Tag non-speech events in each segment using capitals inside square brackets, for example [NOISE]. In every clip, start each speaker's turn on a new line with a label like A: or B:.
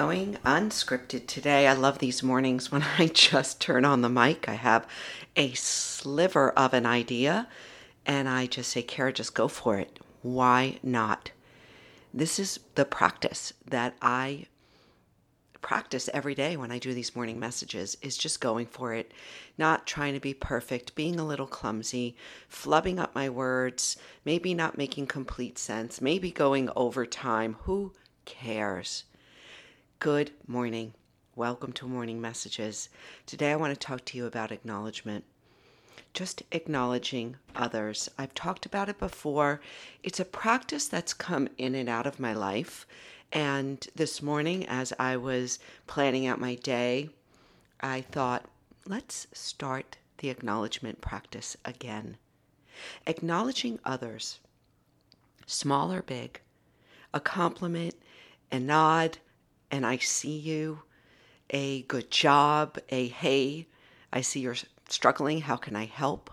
A: going unscripted today. I love these mornings when [LAUGHS] I just turn on the mic. I have a sliver of an idea and I just say, Kara, just go for it. Why not? This is the practice that I practice every day when I do these morning messages is just going for it, not trying to be perfect, being a little clumsy, flubbing up my words, maybe not making complete sense, maybe going over time. Who cares? Good morning. Welcome to Morning Messages. Today I want to talk to you about acknowledgement. Just acknowledging others. I've talked about it before. It's a practice that's come in and out of my life. And this morning, as I was planning out my day, I thought, let's start the acknowledgement practice again. Acknowledging others, small or big, a compliment, a nod, and I see you, a good job, a hey, I see you're struggling, how can I help?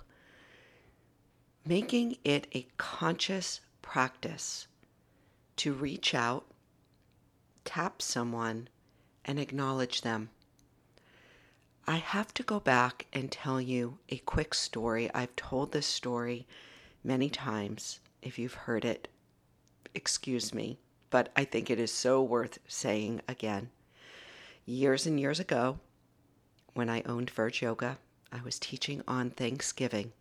A: Making it a conscious practice to reach out, tap someone, and acknowledge them. I have to go back and tell you a quick story. I've told this story many times. If you've heard it, excuse me but I think it is so worth saying again. Years and years ago, when I owned Verge Yoga, I was teaching on Thanksgiving.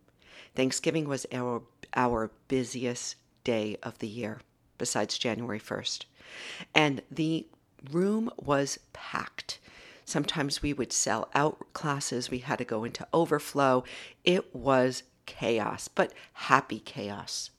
A: Thanksgiving was our, our busiest day of the year, besides January 1st. And the room was packed. Sometimes we would sell out classes, we had to go into overflow. It was chaos, but happy chaos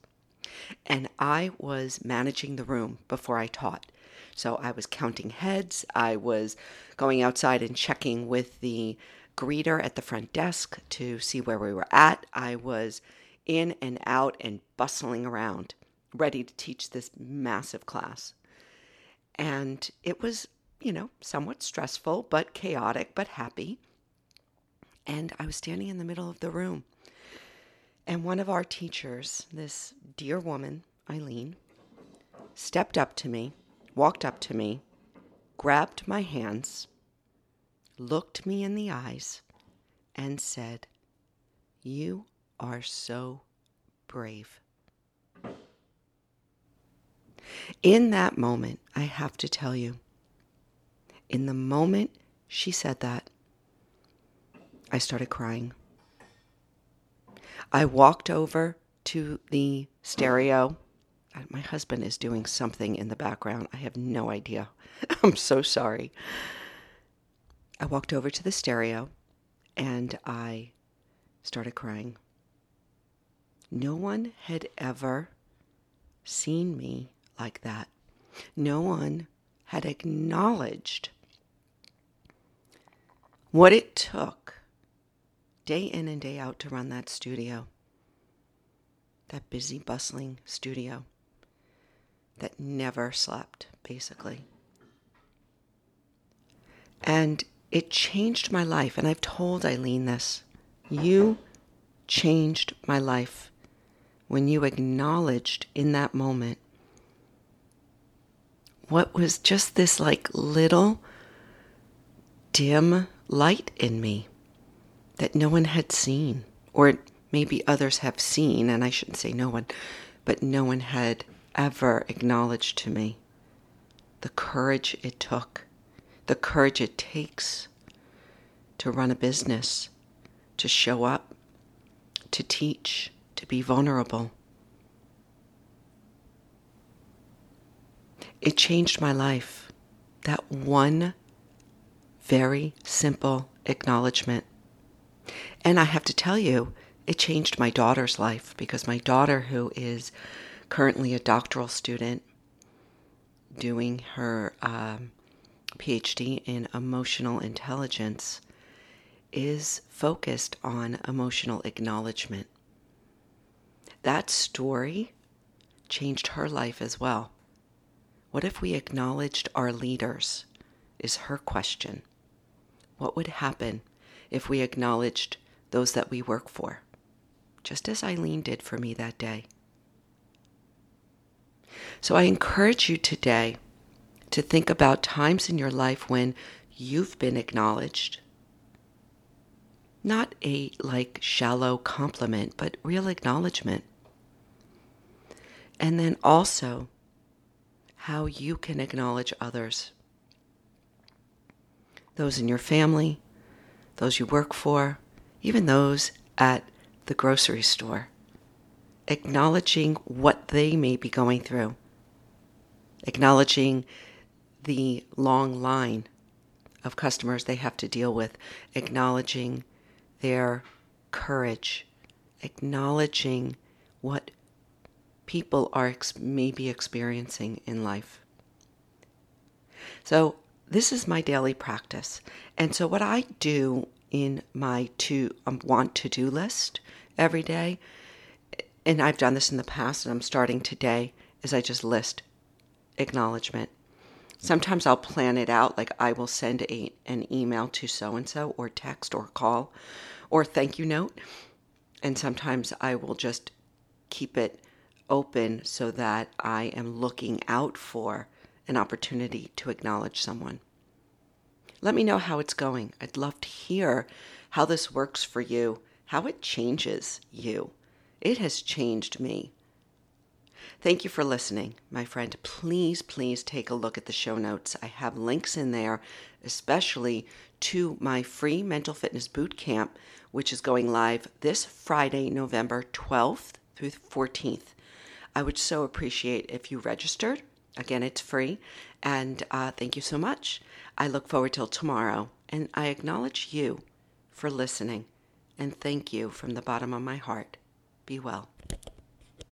A: and I was managing the room before I taught. So I was counting heads, I was going outside and checking with the greeter at the front desk to see where we were at. I was in and out and bustling around, ready to teach this massive class. And it was, you know, somewhat stressful, but chaotic, but happy. And I was standing in the middle of the room and one of our teachers, this dear woman, Eileen, stepped up to me, walked up to me, grabbed my hands, looked me in the eyes, and said, You are so brave. In that moment, I have to tell you, in the moment she said that, I started crying. I walked over to the stereo. My husband is doing something in the background. I have no idea. [LAUGHS] I'm so sorry. I walked over to the stereo and I started crying. No one had ever seen me like that. No one had acknowledged what it took day in and day out to run that studio, that busy, bustling studio that never slept, basically. And it changed my life. And I've told Eileen this. You changed my life when you acknowledged in that moment what was just this like little dim light in me that no one had seen, or maybe others have seen, and I shouldn't say no one, but no one had ever acknowledged to me the courage it took, the courage it takes to run a business, to show up, to teach, to be vulnerable. It changed my life. That one very simple acknowledgement and I have to tell you, it changed my daughter's life because my daughter, who is currently a doctoral student doing her um, PhD in emotional intelligence, is focused on emotional acknowledgement. That story changed her life as well. What if we acknowledged our leaders? Is her question. What would happen if we acknowledged those that we work for, just as Eileen did for me that day. So I encourage you today to think about times in your life when you've been acknowledged. Not a like shallow compliment, but real acknowledgement. And then also how you can acknowledge others. Those in your family, those you work for, even those at the grocery store. Acknowledging what they may be going through. Acknowledging the long line of customers they have to deal with. Acknowledging their courage. Acknowledging what people are ex- maybe experiencing in life. So, this is my daily practice. And so, what I do in my to um, want to do list every day, and I've done this in the past and I'm starting today, is I just list acknowledgement. Sometimes I'll plan it out, like I will send a, an email to so and so, or text, or call, or thank you note. And sometimes I will just keep it open so that I am looking out for an opportunity to acknowledge someone. Let me know how it's going. I'd love to hear how this works for you, how it changes you. It has changed me. Thank you for listening, my friend. Please, please take a look at the show notes. I have links in there, especially to my free mental fitness boot camp, which is going live this Friday, November 12th through 14th. I would so appreciate if you registered. Again, it's free. And uh, thank you so much. I look forward till tomorrow. And I acknowledge you for listening. And thank you from the bottom of my heart. Be well.